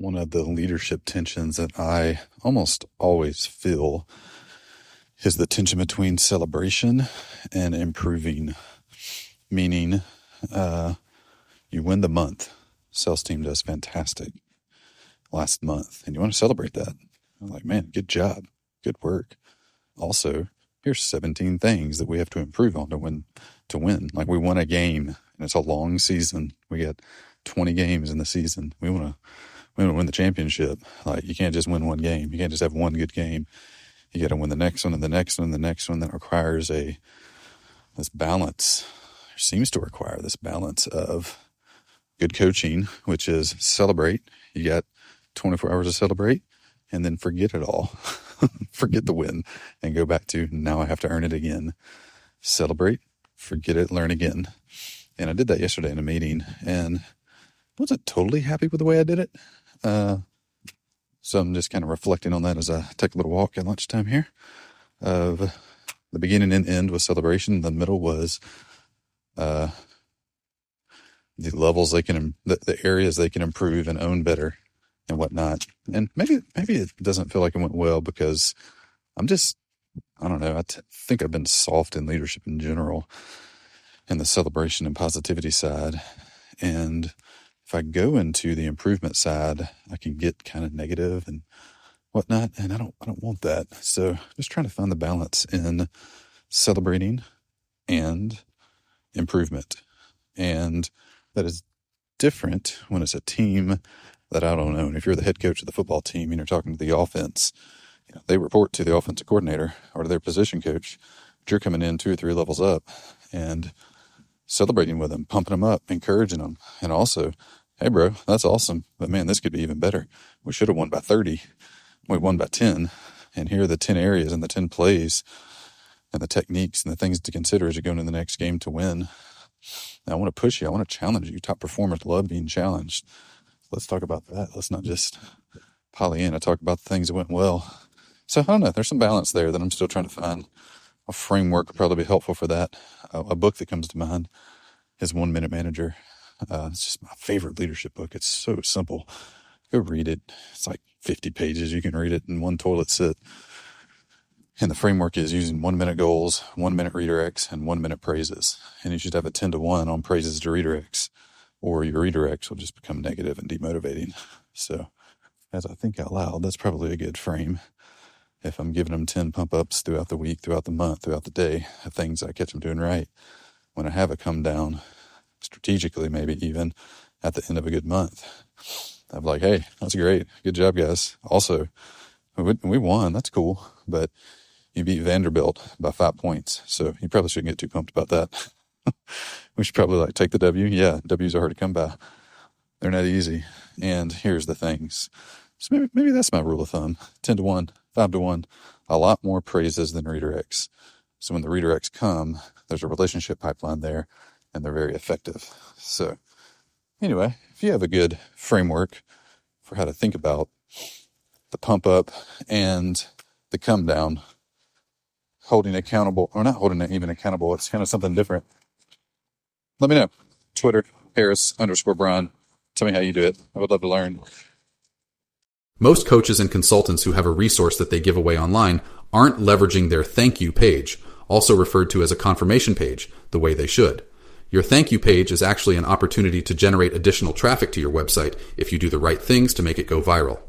one of the leadership tensions that I almost always feel is the tension between celebration and improving. Meaning, uh, you win the month. Sales team does fantastic last month, and you want to celebrate that. I'm like, man, good job, good work. Also, here's 17 things that we have to improve on to win. To win, like we won a game, and it's a long season. We got 20 games in the season. We want to we want to win the championship. Like you can't just win one game. You can't just have one good game. You got to win the next one and the next one and the next one. That requires a this balance. Seems to require this balance of good coaching, which is celebrate. You got 24 hours to celebrate, and then forget it all. forget the win and go back to now I have to earn it again. Celebrate, forget it, learn again. And I did that yesterday in a meeting, and wasn't totally happy with the way I did it. Uh, so I'm just kind of reflecting on that as I take a little walk at lunchtime here. Of the beginning and end was celebration. The middle was uh, the levels they can, the, the areas they can improve and own better and whatnot. And maybe maybe it doesn't feel like it went well because I'm just I don't know. I t- think I've been soft in leadership in general, and the celebration and positivity side, and if I go into the improvement side, I can get kind of negative and whatnot, and I don't I don't want that. So just trying to find the balance in celebrating and improvement, and that is different when it's a team that I don't own. If you're the head coach of the football team and you're talking to the offense, you know, they report to the offensive coordinator or to their position coach. But you're coming in two or three levels up and celebrating with them, pumping them up, encouraging them, and also hey, bro, that's awesome. But man, this could be even better. We should have won by 30. We won by 10. And here are the 10 areas and the 10 plays and the techniques and the things to consider as you go into the next game to win. I want to push you. I want to challenge you. Top performers love being challenged. Let's talk about that. Let's not just Pollyanna talk about the things that went well. So I don't know. There's some balance there that I'm still trying to find. A framework would probably be helpful for that. A, a book that comes to mind is One Minute Manager uh, it's just my favorite leadership book. It's so simple. Go read it. It's like 50 pages. You can read it in one toilet sit. And the framework is using one minute goals, one minute redirects, and one minute praises. And you should have a 10 to 1 on praises to redirects, or your redirects will just become negative and demotivating. So, as I think out loud, that's probably a good frame. If I'm giving them 10 pump ups throughout the week, throughout the month, throughout the day, of things I catch them doing right, when I have a come down, strategically, maybe even at the end of a good month. I'm like, hey, that's great. Good job, guys. Also, we, won. That's cool. But you beat Vanderbilt by five points. So you probably shouldn't get too pumped about that. we should probably like take the W. Yeah, W's are hard to come by. They're not easy. And here's the things. So maybe, maybe that's my rule of thumb 10 to 1, 5 to 1, a lot more praises than redirects. So when the redirects come, there's a relationship pipeline there and they're very effective. So, anyway, if you have a good framework for how to think about the pump up and the come down, holding accountable, or not holding it even accountable, it's kind of something different. Let me know. Twitter, Harris underscore Bryan. Tell me how you do it. I would love to learn. Most coaches and consultants who have a resource that they give away online aren't leveraging their thank you page, also referred to as a confirmation page, the way they should. Your thank you page is actually an opportunity to generate additional traffic to your website if you do the right things to make it go viral.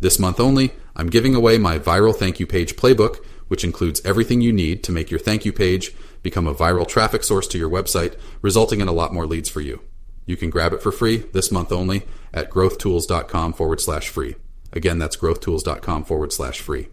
This month only, I'm giving away my viral thank you page playbook, which includes everything you need to make your thank you page become a viral traffic source to your website, resulting in a lot more leads for you. You can grab it for free this month only at growthtools.com forward slash free. Again, that's growthtools.com forward slash free.